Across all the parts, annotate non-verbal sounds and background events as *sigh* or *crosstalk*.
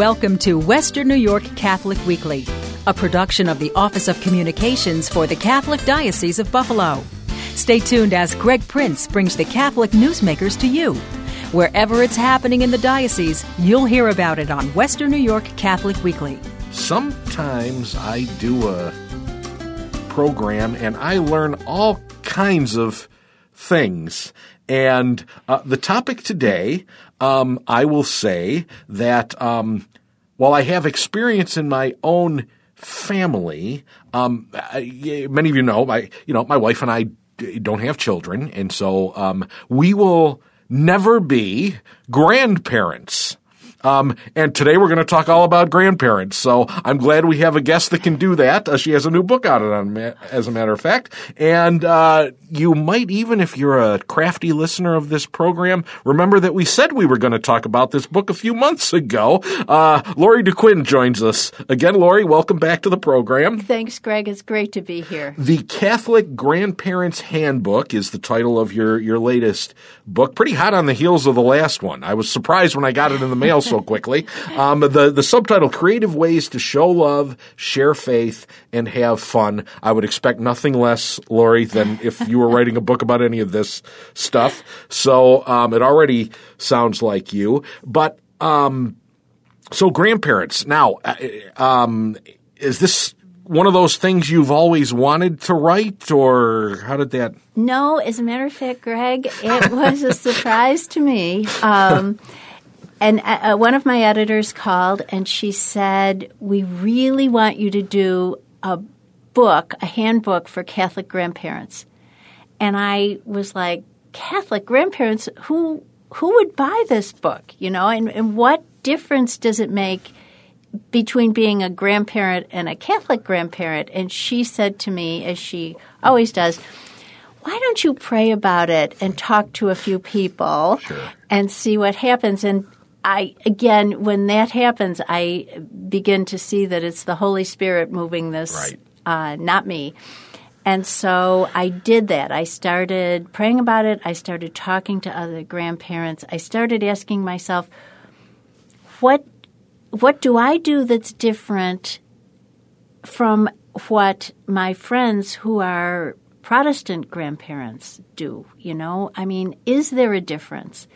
Welcome to Western New York Catholic Weekly, a production of the Office of Communications for the Catholic Diocese of Buffalo. Stay tuned as Greg Prince brings the Catholic newsmakers to you. Wherever it's happening in the diocese, you'll hear about it on Western New York Catholic Weekly. Sometimes I do a program and I learn all kinds of things. And uh, the topic today, um, I will say that um, while I have experience in my own family, um, I, many of you know, my you know, my wife and I don't have children, and so um, we will never be grandparents. Um, and today we're going to talk all about grandparents. So I'm glad we have a guest that can do that. Uh, she has a new book out, on, as a matter of fact. And uh, you might even, if you're a crafty listener of this program, remember that we said we were going to talk about this book a few months ago. Uh, Lori Duquin joins us again. Lori, welcome back to the program. Thanks, Greg. It's great to be here. The Catholic Grandparents Handbook is the title of your your latest book. Pretty hot on the heels of the last one. I was surprised when I got it in the mail *laughs* so quickly. Um, the the subtitle: Creative Ways to Show Love, Share Faith, and Have Fun. I would expect nothing less, Lori, than if you were writing a book about any of this stuff. So um, it already sounds like you. But um, so grandparents now, uh, um, is this one of those things you've always wanted to write, or how did that? No, as a matter of fact, Greg, it was a surprise to me. Um, and uh, uh, one of my editors called and she said, We really want you to do a book, a handbook for Catholic grandparents. And I was like, Catholic grandparents, who who would buy this book? You know, and, and what difference does it make between being a grandparent and a Catholic grandparent? And she said to me, as she always does, why don't you pray about it and talk to a few people sure. and see what happens? And I again, when that happens, I begin to see that it's the Holy Spirit moving this, right. uh, not me. And so I did that. I started praying about it. I started talking to other grandparents. I started asking myself, what what do I do that's different from what my friends who are Protestant grandparents do? You know, I mean, is there a difference?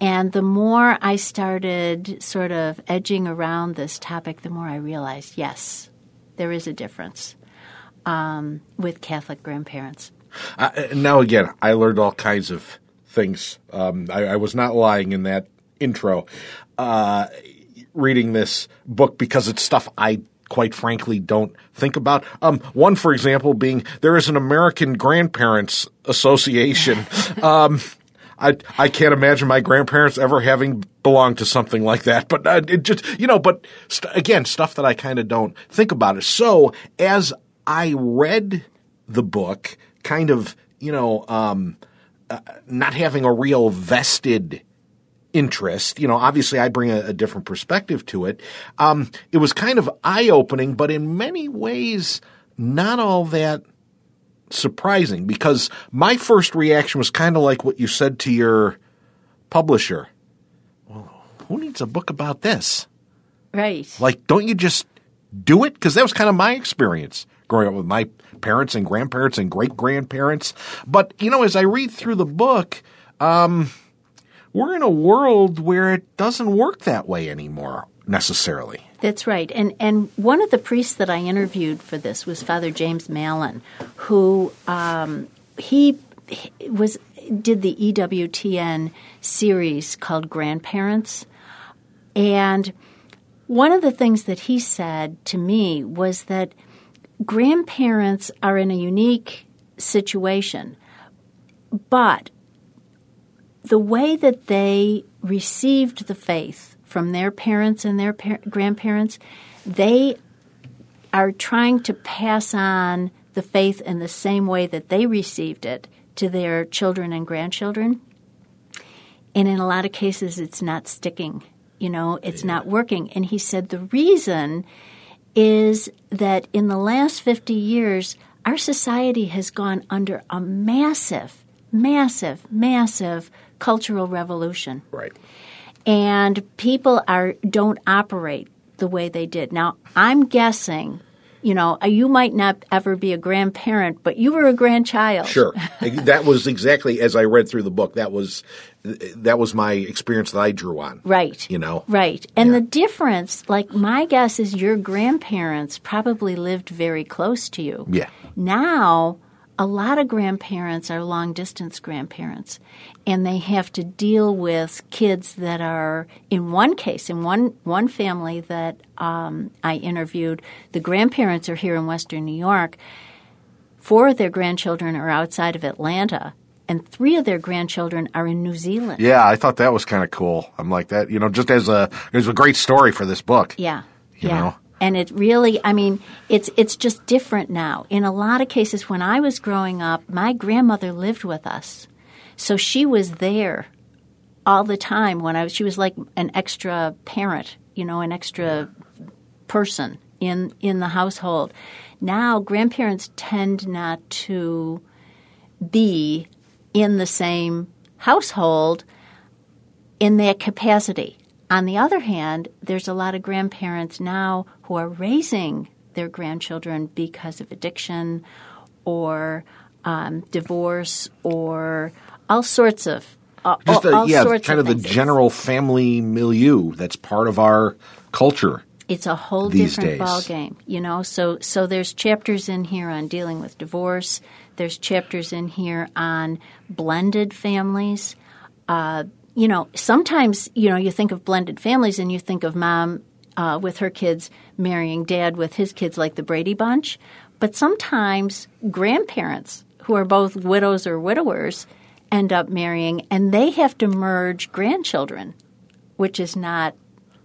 And the more I started sort of edging around this topic, the more I realized, yes, there is a difference um, with Catholic grandparents. Uh, now, again, I learned all kinds of things. Um, I, I, was not lying in that intro. Uh, reading this book because it's stuff I quite frankly don't think about. Um, one, for example, being there is an American Grandparents Association. *laughs* um, I I can't imagine my grandparents ever having belonged to something like that. But uh, it just you know, but st- again, stuff that I kind of don't think about it. So as I read the book, kind of you know, um, uh, not having a real vested interest. You know, obviously I bring a, a different perspective to it. Um, it was kind of eye opening, but in many ways, not all that surprising because my first reaction was kind of like what you said to your publisher. Well, who needs a book about this? Right. Like, don't you just do it? Because that was kind of my experience growing up with my parents and grandparents and great grandparents. But, you know, as I read through the book, um, we're in a world where it doesn't work that way anymore necessarily. That's right. And and one of the priests that I interviewed for this was Father James Mallon, who um, he, he was did the EWTN series called Grandparents, and one of the things that he said to me was that grandparents are in a unique situation, but the way that they received the faith from their parents and their par- grandparents, they are trying to pass on the faith in the same way that they received it to their children and grandchildren. And in a lot of cases, it's not sticking. You know, it's yeah. not working. And he said the reason is that in the last 50 years, our society has gone under a massive, massive, massive cultural revolution. Right. And people are don't operate the way they did. Now, I'm guessing, you know, uh, you might not ever be a grandparent, but you were a grandchild. Sure, *laughs* that was exactly as I read through the book. That was that was my experience that I drew on. Right. You know. Right. And Yeah. the difference, like my guess is your grandparents probably lived very close to you. Yeah. Now, a lot of grandparents are long distance grandparents, and they have to deal with kids that are, in one case, in one, one family that um, I interviewed, the grandparents are here in Western New York. Four of their grandchildren are outside of Atlanta, and three of their grandchildren are in New Zealand. Yeah, I thought that was kind of cool. I'm like that, you know, just as a it was a great story for this book. Yeah. You yeah. know? And it really, I mean, it's it's just different now. In a lot of cases, when I was growing up, my grandmother lived with us, so she was there all the time. When I was, she was like an extra parent, you know, an extra person in in the household. Now, grandparents tend not to be in the same household in that capacity. On the other hand, there's a lot of grandparents now who are raising their grandchildren because of addiction or um, divorce or all sorts of uh, Just all, a, all yeah, kind of, the general family milieu that's part of our culture. it's a whole different days. ball game, you know. So so there's chapters in here on dealing with divorce. There's chapters in here on blended families. Uh, you know, sometimes you know you think of blended families and you think of mom uh, with her kids marrying dad with his kids, like the Brady Bunch. But sometimes grandparents who are both widows or widowers end up marrying, and they have to merge grandchildren, which is not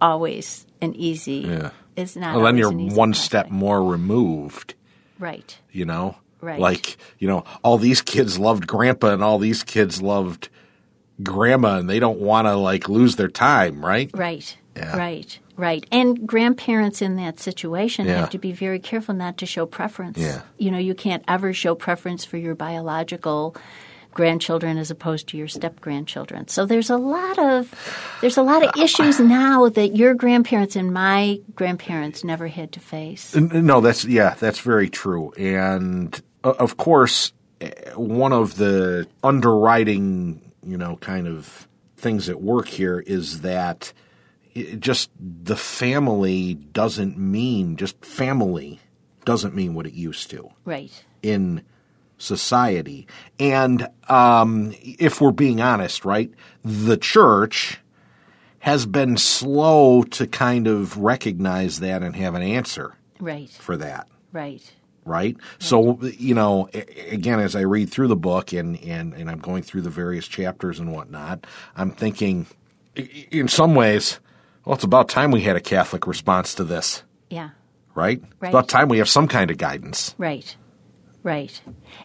always an easy. Yeah. It's not. Well, then you're one process. step more removed, Right. you know? Right. Like, you know, all these kids loved grandpa and all these kids loved grandma and they don't want to like lose their time, right? Right. Yeah. Right. Right. And grandparents in that situation Yeah. have to be very careful not to show preference. Yeah. You know, you can't ever show preference for your biological grandchildren as opposed to your step grandchildren. So there's a lot of there's a lot of issues *laughs* now that your grandparents and my grandparents never had to face. No, that's yeah, that's very true. And uh, of course, eh, one of the underwriting, you know, kind of things at work here is that just the family doesn't mean just family doesn't mean what it used to Right. in society. And um, if we're being honest, right, the church has been slow to kind of recognize that and have an answer Right. for that Right. Right? So you know, again, as I read through the book and and and I'm going through the various chapters and whatnot, I'm thinking, in some ways, well, it's about time we had a Catholic response to this, Yeah. right? Right. It's about time we have some kind of guidance. Right, right.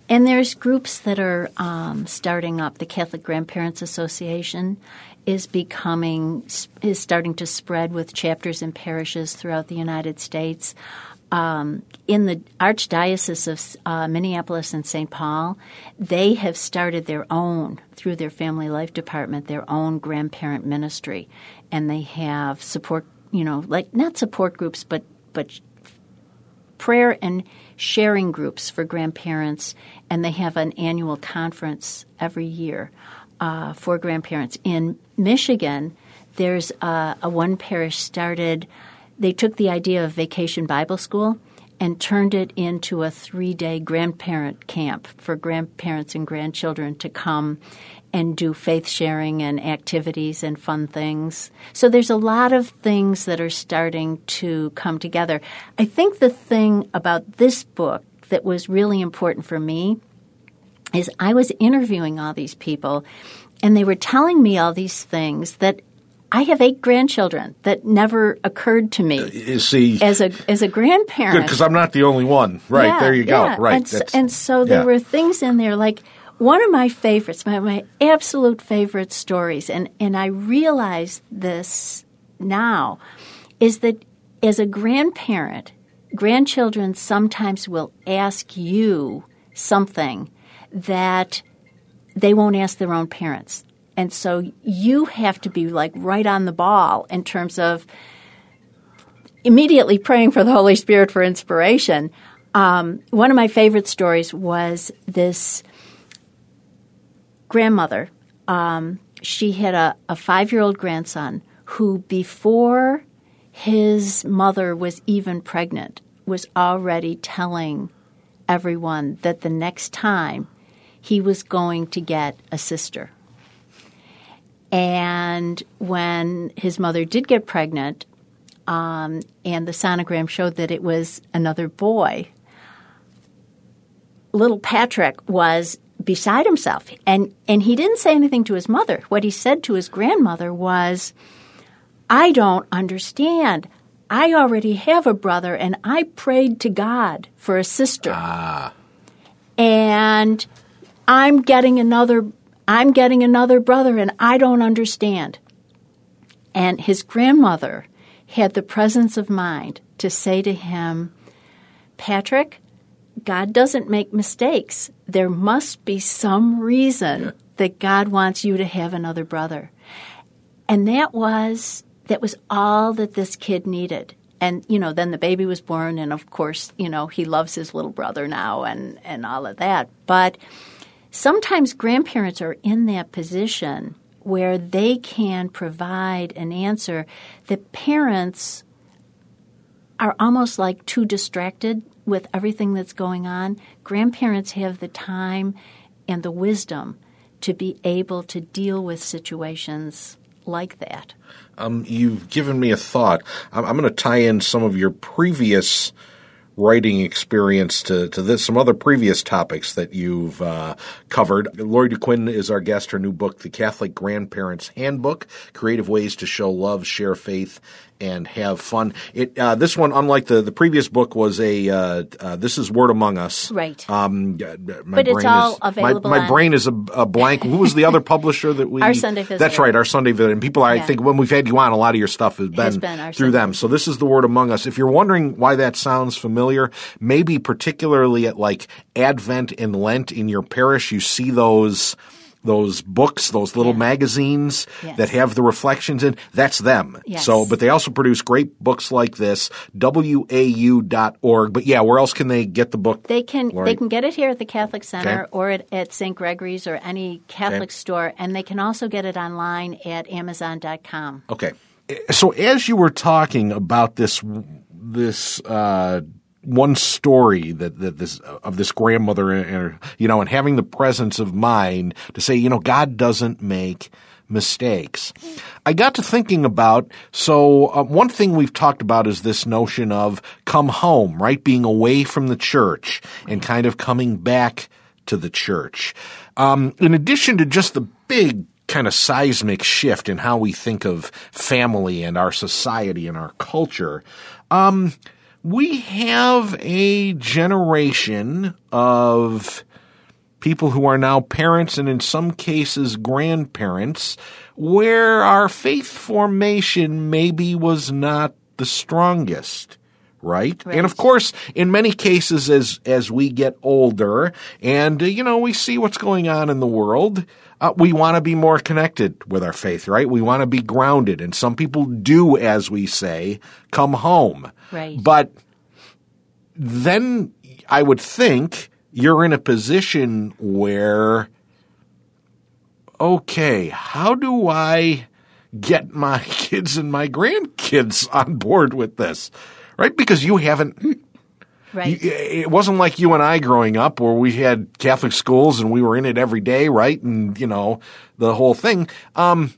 And there's groups that are um, starting up. The Catholic Grandparents Association is becoming is starting to spread with chapters in parishes throughout the United States. Um, in the Archdiocese of uh, Minneapolis and St. Paul, they have started their own through their Family Life Department, their own grandparent ministry, and they have support. You know, like not support groups, but but prayer and sharing groups for grandparents, and they have an annual conference every year uh, for grandparents. In Michigan, there's a, a one parish started. They took the idea of vacation Bible school and turned it into a three day grandparent camp for grandparents and grandchildren to come and do faith sharing and activities and fun things. So there's a lot of things that are starting to come together. I think the thing about this book that was really important for me is I was interviewing all these people and they were telling me all these things that I have eight grandchildren that never occurred to me uh, You see, as a as a grandparent. because I'm not the only one, right? Yeah, there you go, yeah. right? And, s- and so there yeah. were things in there like one of my favorites, my, my absolute favorite stories, and, and I realize this now, is that as a grandparent, grandchildren sometimes will ask you something that they won't ask their own parents. And so you have to be like right on the ball in terms of immediately praying for the Holy Spirit for inspiration. Um, one of my favorite stories was this grandmother. Um, she had a, a five year old grandson who, before his mother was even pregnant, was already telling everyone that the next time he was going to get a sister. And when his mother did get pregnant, um, and the sonogram showed that it was another boy, little Patrick was beside himself. And, and he didn't say anything to his mother. What he said to his grandmother was, I don't understand. I already have a brother, and I prayed to God for a sister. Ah. And I'm getting another I'm getting another brother and I don't understand. And his grandmother had the presence of mind to say to him, Patrick, God doesn't make mistakes. There must be some reason that God wants you to have another brother. And that was that was all that this kid needed. And you know, then the baby was born and of course, you know, he loves his little brother now and and all of that. But sometimes grandparents are in that position where they can provide an answer that parents are almost like too distracted with everything that's going on. Grandparents have the time and the wisdom to be able to deal with situations like that. Um, you've given me a thought. I'm, I'm going to tie in some of your previous writing experience to, to this, some other previous topics that you've uh, covered. Lori Duquin is our guest. Her new book, The Catholic Grandparents Handbook: Creative Ways to Show Love, Share Faith, and Have Fun. It uh, this one, unlike the the previous book, was a uh, uh, this is Word Among Us. Right. Um, uh, my But it's brain all is, available My, my brain is a, a blank. Who was the other *laughs* publisher that we? Our Sunday That's right, our Sunday Visitor. And people, I Yeah. think, when we've had you on, a lot of your stuff has been, Has been through Sunday them. So this is the word among us. If you're wondering why that sounds familiar, maybe particularly at like Advent and Lent in your parish, you see those those books, those little Yeah. magazines Yes. that have the reflections in. That's them. Yes. So, but they also produce great books like this. WAU.org. But yeah, where else can they get the book? They can Lori? they can get it here at the Catholic Center Okay. or at, at St. Gregory's or any Catholic Okay. store, and they can also get it online at Amazon.com. Okay. So as you were talking about this this uh, one story that, that this of this grandmother and you know and having the presence of mind to say you know God doesn't make mistakes. I got to thinking about so uh, one thing we've talked about is this notion of come home, right? Being away from the church and kind of coming back to the church. Um, in addition to just the big kind of seismic shift in how we think of family and our society and our culture, um, we have a generation of people who are now parents and in some cases grandparents where our faith formation maybe was not the strongest right? Right. and of course in many cases as as we get older and uh, you know we see what's going on in the world uh, we want to be more connected with our faith right we want to be grounded and some people do as we say come home Right. but then I would think you're in a position where, okay, how do I get my *laughs* kids and my grandkids on board with this? Right? Because you haven't, Right. you- it wasn't like you and I growing up where we had Catholic schools and we were in it every day, right? And, you know, the whole thing. Um,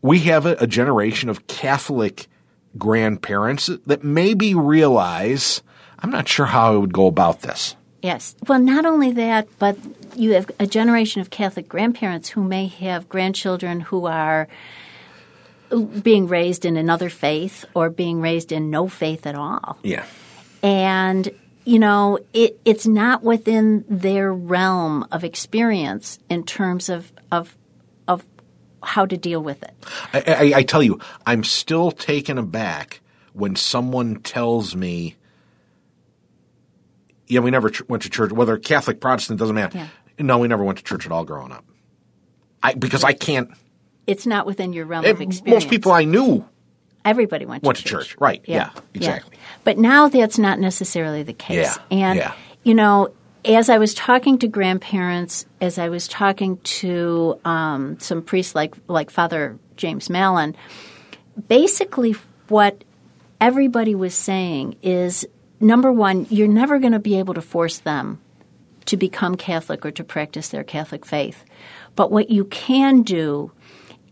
we have a, a generation of Catholic grandparents that maybe realize, I'm not sure how I would go about this. Yes. Well, not only that, but you have a generation of Catholic grandparents who may have grandchildren who are being raised in another faith or being raised in no faith at all. Yeah. And you know, it, it's not within their realm of experience in terms of of of how to deal with it. I, I, I tell you, I'm still taken aback when someone tells me, yeah, we never ch- went to church, whether Catholic, Protestant, doesn't matter. Yeah. No, we never went to church at all growing up. I, because I can't, it's not within your realm And of experience. most people I knew everybody went to went to church. church. Right. Yeah, exactly. But now that's not necessarily the case. Yeah, And yeah. you know, as I was talking to grandparents, as I was talking to um, some priests like like Father James Mallon, basically what everybody was saying is number one, you're never going to be able to force them to become Catholic or to practice their Catholic faith. But what you can do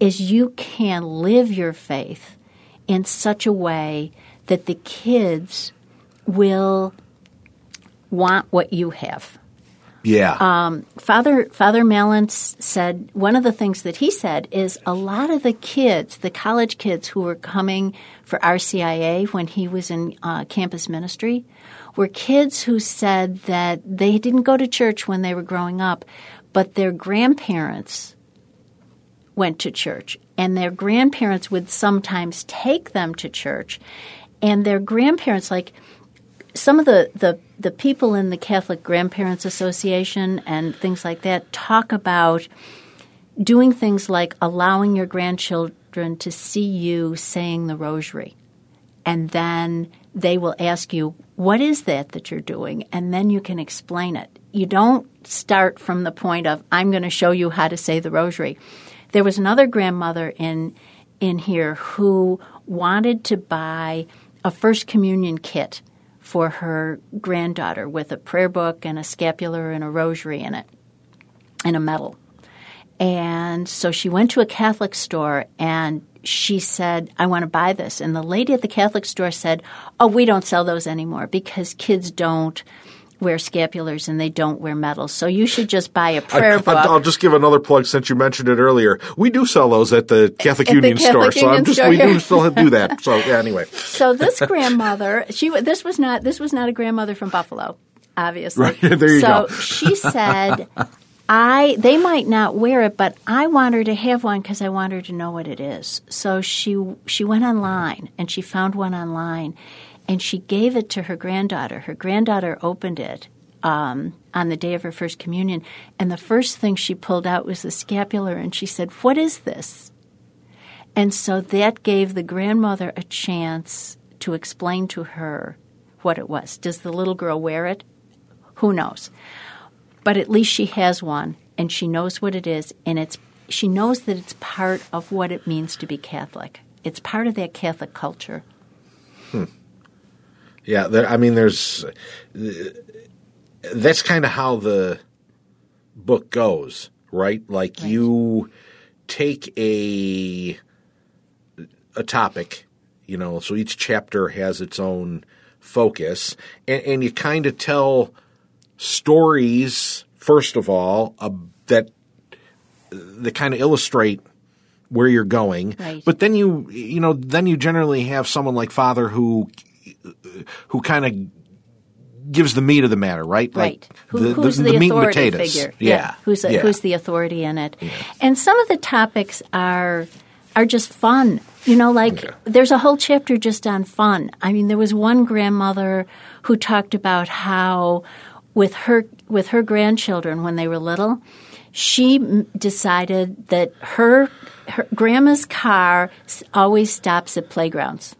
is you can live your faith in such a way that the kids will want what you have. Yeah. Um, Father Father Mallon s- said one of the things that he said is a lot of the kids, the college kids who were coming for RCIA when he was in uh, campus ministry, were kids who said that they didn't go to church when they were growing up, but their grandparents went to church, and their grandparents would sometimes take them to church, and their grandparents like some of the, the, the people in the Catholic Grandparents Association and things like that talk about doing things like allowing your grandchildren to see you saying the rosary. And then they will ask you, What is that that you're doing? And then you can explain it. You don't start from the point of, I'm going to show you how to say the rosary. There was another grandmother in, in here who wanted to buy a First Communion kit for her granddaughter with a prayer book and a scapular and a rosary in it and a medal. And so she went to a Catholic store and she said, I want to buy this. And the lady at the Catholic store said, Oh, we don't sell those anymore because kids don't wear scapulars and they don't wear medals. So you should just buy a prayer book. I, will just give another plug since you mentioned it earlier. We do sell those at the Catholic At the Union Catholic store, so I'm Union just store, we do still do that. So yeah, anyway. *laughs* so this grandmother, she this was not this was not a grandmother from Buffalo, obviously. Right, *laughs* there you so go. she said, "I they might not wear it, but I want her to have one because I want her to know what it is." So she she went online and she found one online, and she gave it to her granddaughter. Her granddaughter opened it. Um, on the day of her first communion, and the first thing she pulled out was the scapular, and she said, "What is this?" And so that gave the grandmother a chance to explain to her what it was. Does the little girl wear it? Who knows? But at least she has one and she knows what it is and it's she knows that it's part of what it means to be Catholic. It's part of that Catholic culture. Yeah, there, I mean, there's that's kind of how the book goes, right? Like Right. you take a a topic, you know, so each chapter has its own focus, and, and you kind of tell stories first of all uh, that that kind of illustrate where you're going. Right. But then you you know then you generally have someone like Father who who kind of gives the meat of the matter, right? Right. Like Who, the, who's the, the, meat and authority potatoes. figure? Yeah. Who's the, yeah. who's the authority in it? And some of the topics are are just fun. You know, like Okay. there's a whole chapter just on fun. I mean, there was one grandmother who talked about how with her with her grandchildren when they were little, she m- decided that her, her grandma's car always stops at playgrounds.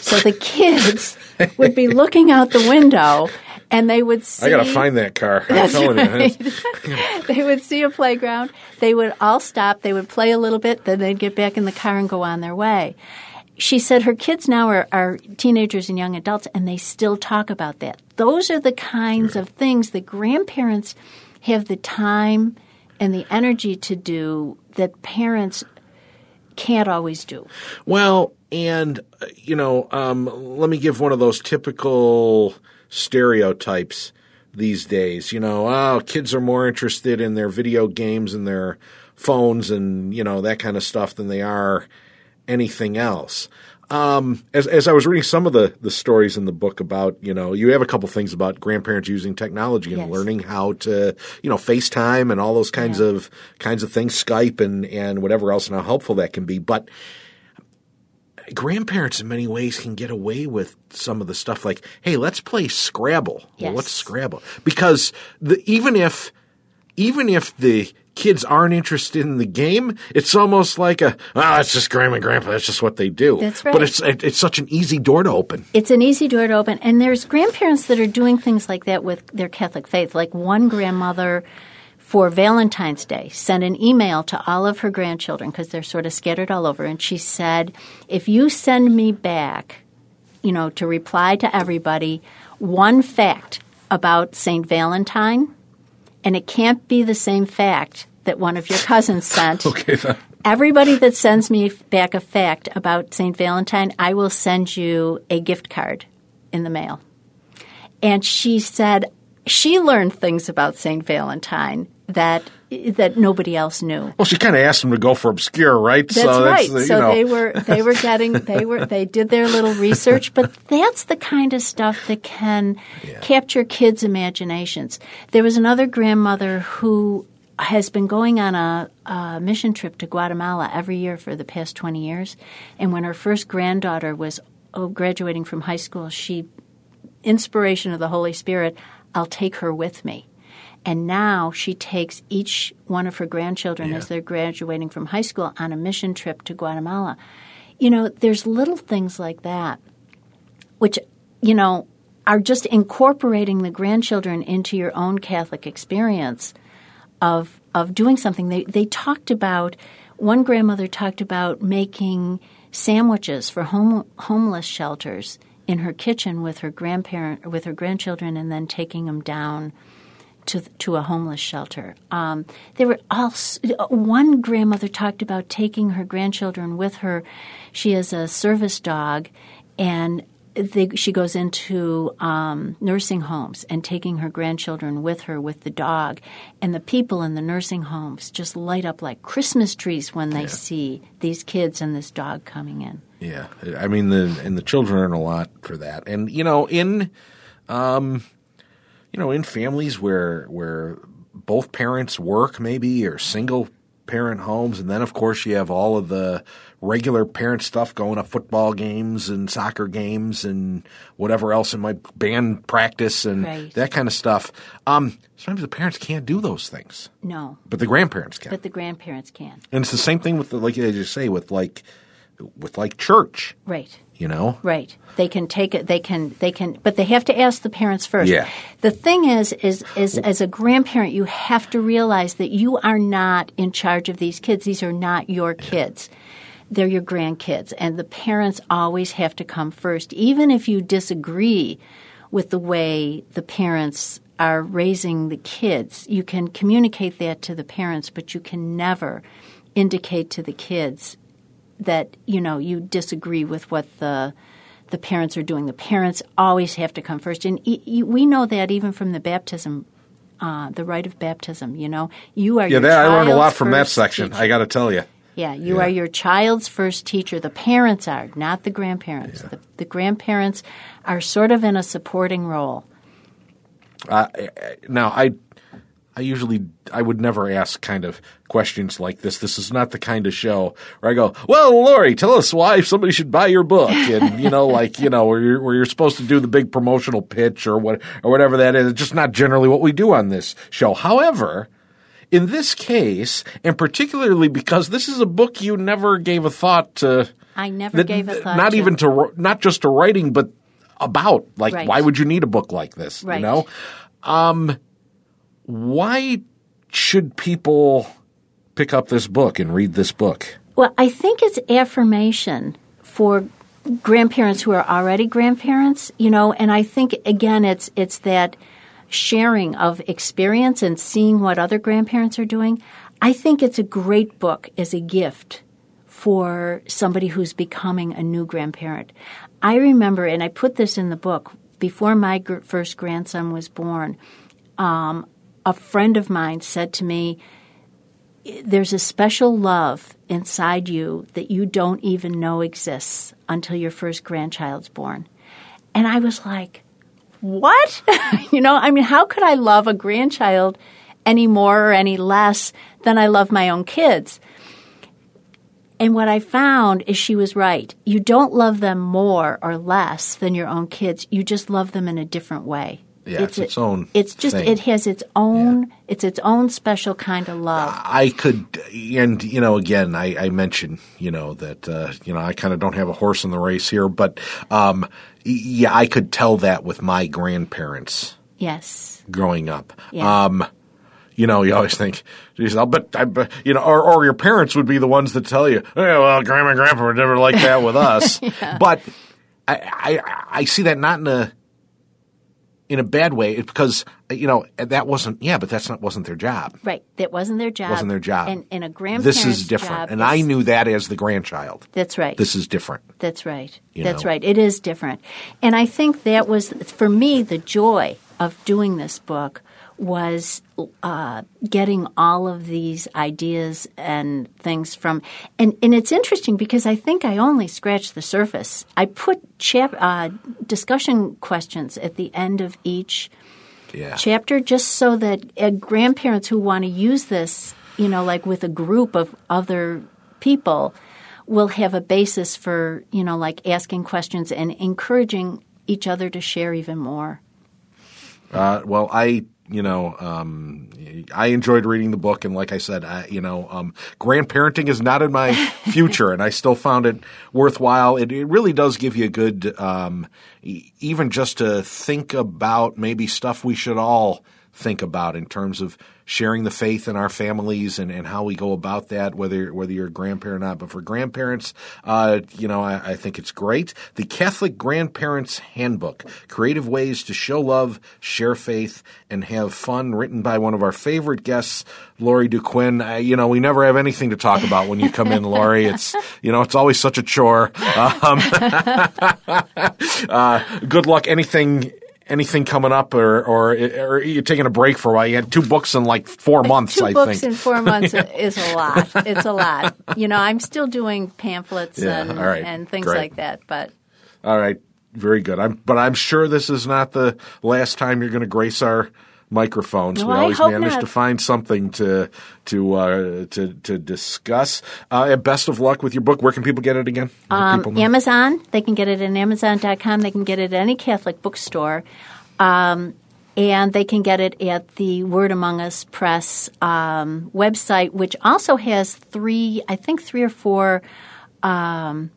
So the kids would be looking out the window and they would see I gotta find that car. I'm That's telling right. you. *laughs* they would see a playground. They would all stop. They would play a little bit. Then they'd get back in the car and go on their way. She said her kids now are, are teenagers and young adults, and they still talk about that. Those are the kinds of things that grandparents have the time and the energy to do that parents can't always do. Well, and you know, um, let me give one of those typical stereotypes these days. You know, oh, kids are more interested in their video games and their phones and you know that kind of stuff than they are anything else. Um, as as I was reading some of the the stories in the book about, you know, you have a couple things about grandparents using technology and Yes. learning how to, you know, FaceTime and all those kinds Yeah. of kinds of things, Skype and and whatever else, and how helpful that can be. But grandparents in many ways can get away with some of the stuff like hey let's play scrabble well Yes. what's scrabble because the even if even if the kids aren't interested in the game, it's almost like a, oh, it's just grandma and grandpa. That's just what they do. That's right. But it's, it, it's such an easy door to open. It's an easy door to open. And there's grandparents that are doing things like that with their Catholic faith. Like one grandmother for Valentine's Day sent an email to all of her grandchildren because they're sort of scattered all over. And she said, if you send me back, you know, to reply to everybody, one fact about St. Valentine, and it can't be the same fact that one of your cousins sent. *laughs* Okay. then. Everybody that sends me back a fact about St. Valentine, I will send you a gift card in the mail. And she said she learned things about St. Valentine that that nobody else knew. Well, she kind of asked them to go for obscure, right? That's so right. That's, so know. they were they were getting they were they did their little *laughs* research, but that's the kind of stuff that can capture kids' imaginations. There was another grandmother who has been going on a, a mission trip to Guatemala every year for the past 20 years, and when her first granddaughter was oh, graduating from high school, she inspiration of the Holy Spirit, I'll take her with me. And now she takes each one of her grandchildren as they're graduating from high school on a mission trip to Guatemala. You know, there's little things like that, which, you know, are just incorporating the grandchildren into your own Catholic experience of of doing something. They they talked about one grandmother talked about making sandwiches for home, homeless shelters in her kitchen with her grandparent with her grandchildren, and then taking them down to to a homeless shelter. Um, there were all one grandmother talked about taking her grandchildren with her. She has a service dog, and they, she goes into um, nursing homes and taking her grandchildren with her with the dog, and the people in the nursing homes just light up like Christmas trees when they see these kids and this dog coming in. Yeah, I mean the and the children earn a lot for that, and you know in, um, you know in families where where both parents work maybe or single parent homes, and then of course you have all of the regular parent stuff going to football games and soccer games and whatever else in my band practice and Right. that kind of stuff. Um, sometimes the parents can't do those things, No, but the grandparents can. but the grandparents can. and it's the same thing with the, like you just say with like with like church, Right. You know. Right. They can take it. They can. They can. But they have to ask the parents first. Yeah. The thing is, is, is as a grandparent, you have to realize that you are not in charge of these kids. These are not your kids. They're your grandkids, and the parents always have to come first, even if you disagree with the way the parents are raising the kids. You can communicate that to the parents, but you can never indicate to the kids that you know you disagree with what the the parents are doing. The parents always have to come first, and e- e- we know that even from the baptism, uh, the rite of baptism. You know, you are Yeah, your that, I learned a lot from that section. teacher. I got to tell you. Yeah, you Yeah. are your child's first teacher. The parents are, not the grandparents. The, the grandparents are sort of in a supporting role. Now, I, I usually, I would never ask kind of questions like this. This is not the kind of show where I go, "Well, Lori, tell us why somebody should buy your book," and you know, like you know, where you're where you're supposed to do the big promotional pitch or what or whatever that is. It's just not generally what we do on this show. However. In this case, and particularly because this is a book you never gave a thought to, I never that- gave a thought. not to. even to not just to writing, but about like Right. why would you need a book like this? Right. You know, um, why should people pick up this book and read this book? Well, I think it's affirmation for grandparents who are already grandparents, you know, and I think again it's it's that sharing of experience and seeing what other grandparents are doing. I think it's a great book as a gift for somebody who's becoming a new grandparent. I remember, and I put this in the book, before my gr- first grandson was born, um, a friend of mine said to me, there's a special love inside you that you don't even know exists until your first grandchild's born. And I was like, what? *laughs* you know, I mean, how could I love a grandchild any more or any less than I love my own kids? And what I found is she was right. You don't love them more or less than your own kids. You just love them in a different way. Yeah, it's its own It's just thing. it has its own. It's its own special kind of love. I could, and you know, again, I, I mentioned, you know, that uh, you know, I kind of don't have a horse in the race here, but um, yeah, I could tell that with my grandparents yes. growing up. Yeah. Um, you know, you always think, geez, I'll bet, I bet, you know, or, or your parents would be the ones that tell you, oh, well, grandma and grandpa were never like that with us. *laughs* But I, I, I see that not in a, in a bad way because, you know, that wasn't, yeah, but that's not, wasn't their job. Right. That wasn't their job. Wasn't their job. And, and a grandparent's This is different. And is- I knew that as the grandchild. That's right. This is different. That's right. You That's know? right. It is different. And I think that was, for me, the joy of doing this book was uh, getting all of these ideas and things from. And, and it's interesting because I think I only scratched the surface. I put chap, uh, discussion questions at the end of each Yeah. chapter just so that uh, grandparents who want to use this, you know, like with a group of other people, will have a basis for, you know, like asking questions and encouraging each other to share even more. Uh, well, I, you know, um, I enjoyed reading the book, and like I said, I, you know, um, grandparenting is not in my *laughs* future, and I still found it worthwhile. It, it really does give you a good, um, e- even just to think about maybe stuff we should all think about in terms of sharing the faith in our families and, and how we go about that, whether whether you're a grandparent or not. But for grandparents, uh, you know, I, I think it's great. The Catholic Grandparents Handbook: Creative Ways to Show Love, Share Faith, and Have Fun, written by one of our favorite guests, Lori Duquin. Uh, you know, we never have anything to talk about when you come in, Lori. It's you know, it's always such a chore. Um, *laughs* uh, good luck. Anything. Anything coming up, or, or or you're taking a break for a while? You had two books in like four months, Two I books think. in four months *laughs* is a lot. It's a lot. You know, I'm still doing pamphlets Yeah, and, right. and things Great. like that, but All right, very good. I'm, but I'm sure this is not the last time you're going to grace our microphones. No, we always manage not. to find something to to uh, to to discuss. Uh, and best of luck with your book. Where can people get it again? Know. Amazon. They can get it at Amazon.com. They can get it at any Catholic bookstore. Um, and they can get it at the Word Among Us Press um, website, which also has three, I think, three or four um,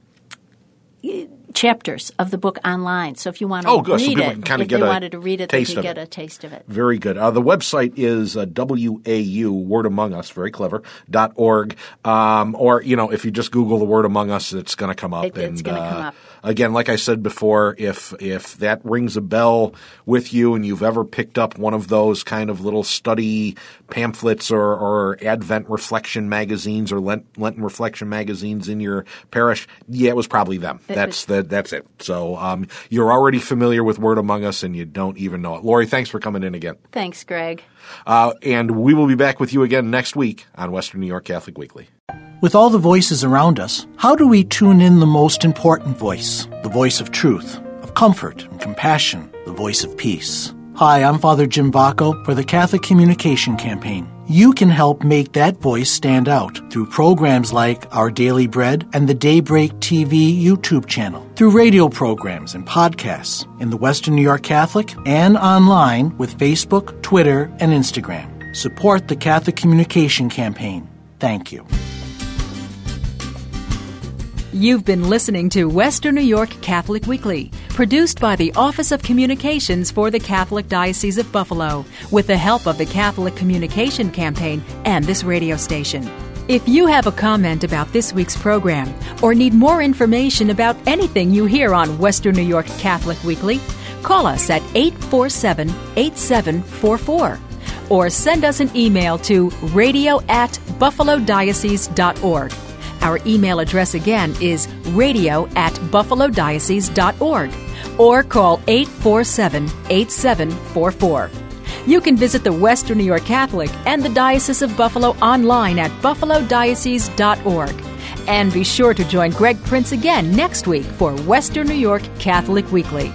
chapters of the book online. So if you want to Oh, good. So read people it, can kinda if get a wanted to read it, they could get it. a taste of it. Very good. Uh, the website is uh, WAU, Word Among Us, very clever, dot org. Um, or, you know, if you just Google the Word Among Us, it's going to come up. It- it's gonna uh, come up. Again, like I said before, if if that rings a bell with you and you've ever picked up one of those kind of little study pamphlets or, or Advent reflection magazines or Lent, Lenten reflection magazines in your parish, yeah, it was probably them. That's the that's it. So um, you're already familiar with Word Among Us and you don't even know it. Lori, thanks for coming in again. Thanks, Greg. Uh, and we will be back with you again next week on Western New York Catholic Weekly. With all the voices around us, how do we tune in the most important voice? The voice of truth, of comfort and compassion, the voice of peace. Hi, I'm Father Jim Bacco for the Catholic Communication Campaign. You can help make that voice stand out through programs like Our Daily Bread and the Daybreak TV YouTube channel, through radio programs and podcasts in the Western New York Catholic and online with Facebook, Twitter, and Instagram. Support the Catholic Communication Campaign. Thank you. You've been listening to Western New York Catholic Weekly, produced by the Office of Communications for the Catholic Diocese of Buffalo, with the help of the Catholic Communication Campaign and this radio station. If you have a comment about this week's program or need more information about anything you hear on Western New York Catholic Weekly, call us at 847 8744 or send us an email to radio at buffalodiocese.org. Our email address again is radio at buffalodiocese.org or call 847 8744. You can visit the Western New York Catholic and the Diocese of Buffalo online at buffalodiocese.org. And be sure to join Greg Prince again next week for Western New York Catholic Weekly.